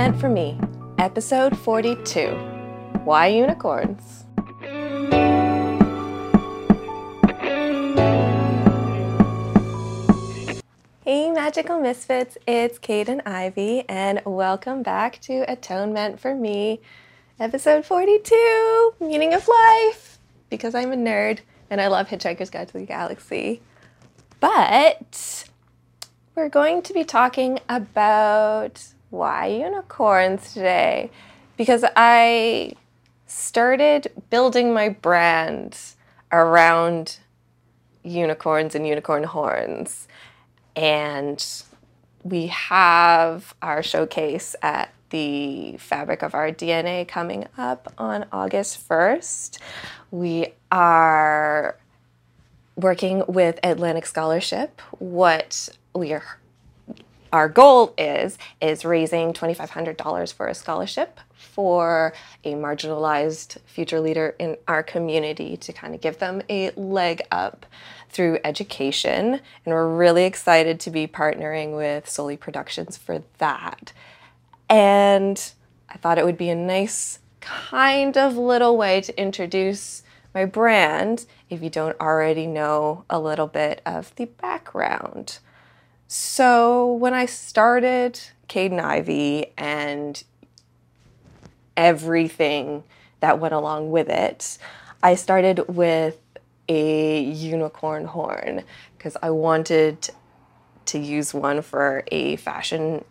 Meant for Me, Episode 42 Why Unicorns? Hey, Magical Misfits, it's Kaidain Ivy, and welcome back to Atonement for Me, Episode 42 Meaning of Life, because I'm a nerd and I love Hitchhiker's Guide to the Galaxy. But we're going to be talking about why unicorns today because I started building my brand around unicorns and unicorn horns. And we have our showcase at the Fabric of Our DNA coming up on August 1st. We are working with Atlantic Scholarship. What we are our goal is is raising $2500 for a scholarship for a marginalized future leader in our community to kind of give them a leg up through education and we're really excited to be partnering with Soli Productions for that and I thought it would be a nice kind of little way to introduce my brand if you don't already know a little bit of the background. So when I started Kaidain Ivy and everything that went along with it, I started with a unicorn horn because I wanted to use one for a fashion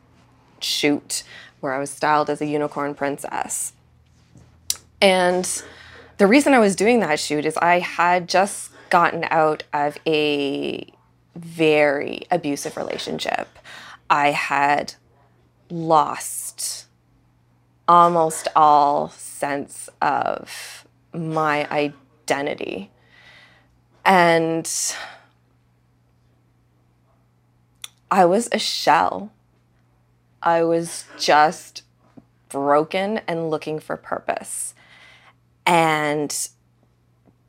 shoot where I was styled as a unicorn princess. And the reason I was doing that shoot is I had just gotten out of a very abusive relationship. I had lost almost all sense of my identity. And I was a shell. I was just broken and looking for purpose. And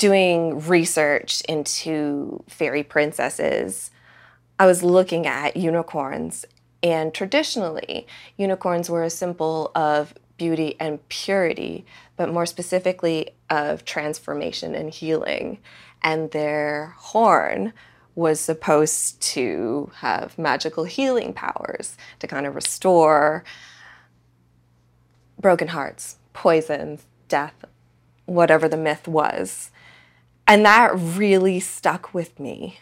doing research into fairy princesses, I was looking at unicorns. And traditionally, unicorns were a symbol of beauty and purity, but more specifically of transformation and healing. And their horn was supposed to have magical healing powers to kind of restore broken hearts, poisons, death, whatever the myth was. And that really stuck with me.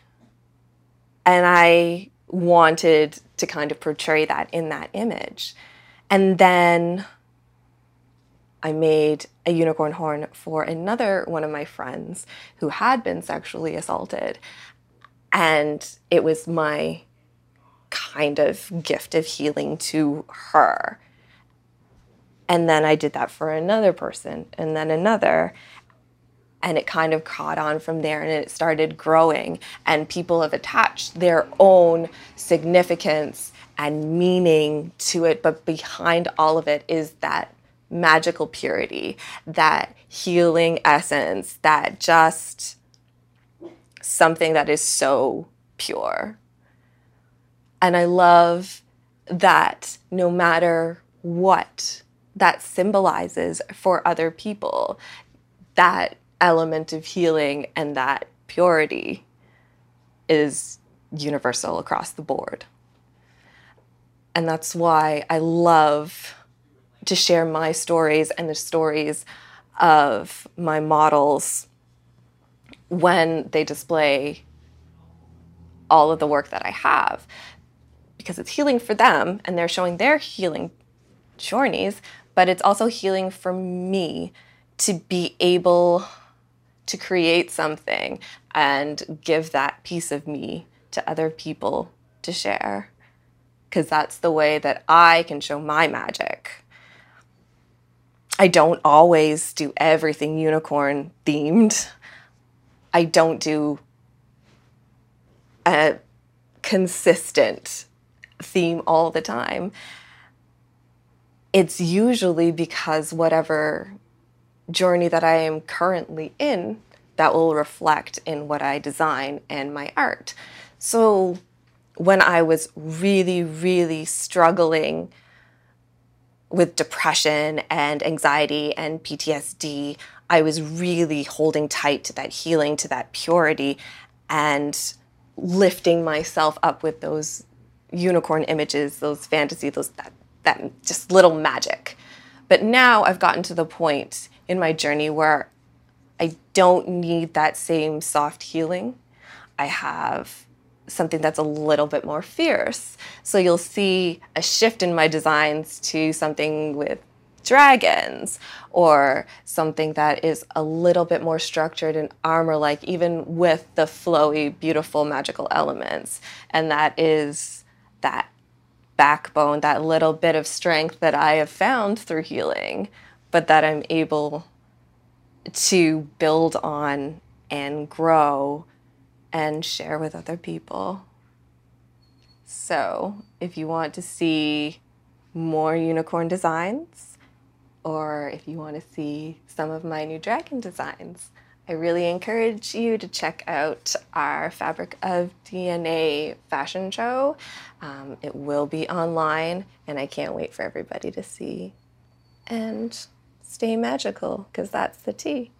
And I wanted to kind of portray that in that image. And then I made a unicorn horn for another one of my friends who had been sexually assaulted. And it was my kind of gift of healing to her. And then I did that for another person, and then another and it kind of caught on from there and it started growing and people have attached their own significance and meaning to it but behind all of it is that magical purity that healing essence that just something that is so pure. And i love that no matter what that symbolizes for other people that element of healing and that purity is universal across the board. And that's why I love to share my stories and the stories of my models when they display all of the work that I have because it's healing for them and they're showing their healing journeys, but it's also healing for me to be able to create something and give that piece of me to other people to share. Because that's the way that I can show my magic. I don't always do everything unicorn themed. I don't do a consistent theme all the time. It's usually because whatever journey that I am currently in that will reflect in what I design and my art. So when I was really, really struggling with depression and anxiety and PTSD, I was really holding tight to that healing, to that purity, and lifting myself up with those unicorn images, those fantasy, those that, that just little magic. But now I've gotten to the point in my journey where I don't need that same soft healing. I have something that's a little bit more fierce. So you'll see a shift in my designs to something with dragons or something that is a little bit more structured and armor like, even with the flowy, beautiful, magical elements. And that is that backbone, that little bit of strength that I have found through healing, but that I'm able to build on and grow and share with other people. So, if you want to see more unicorn designs, or if you want to see some of my new dragon designs, I really encourage you to check out our Fabric of DNA fashion show. Um, it will be online, and I can't wait for everybody to see. And stay magical, because that's the tea.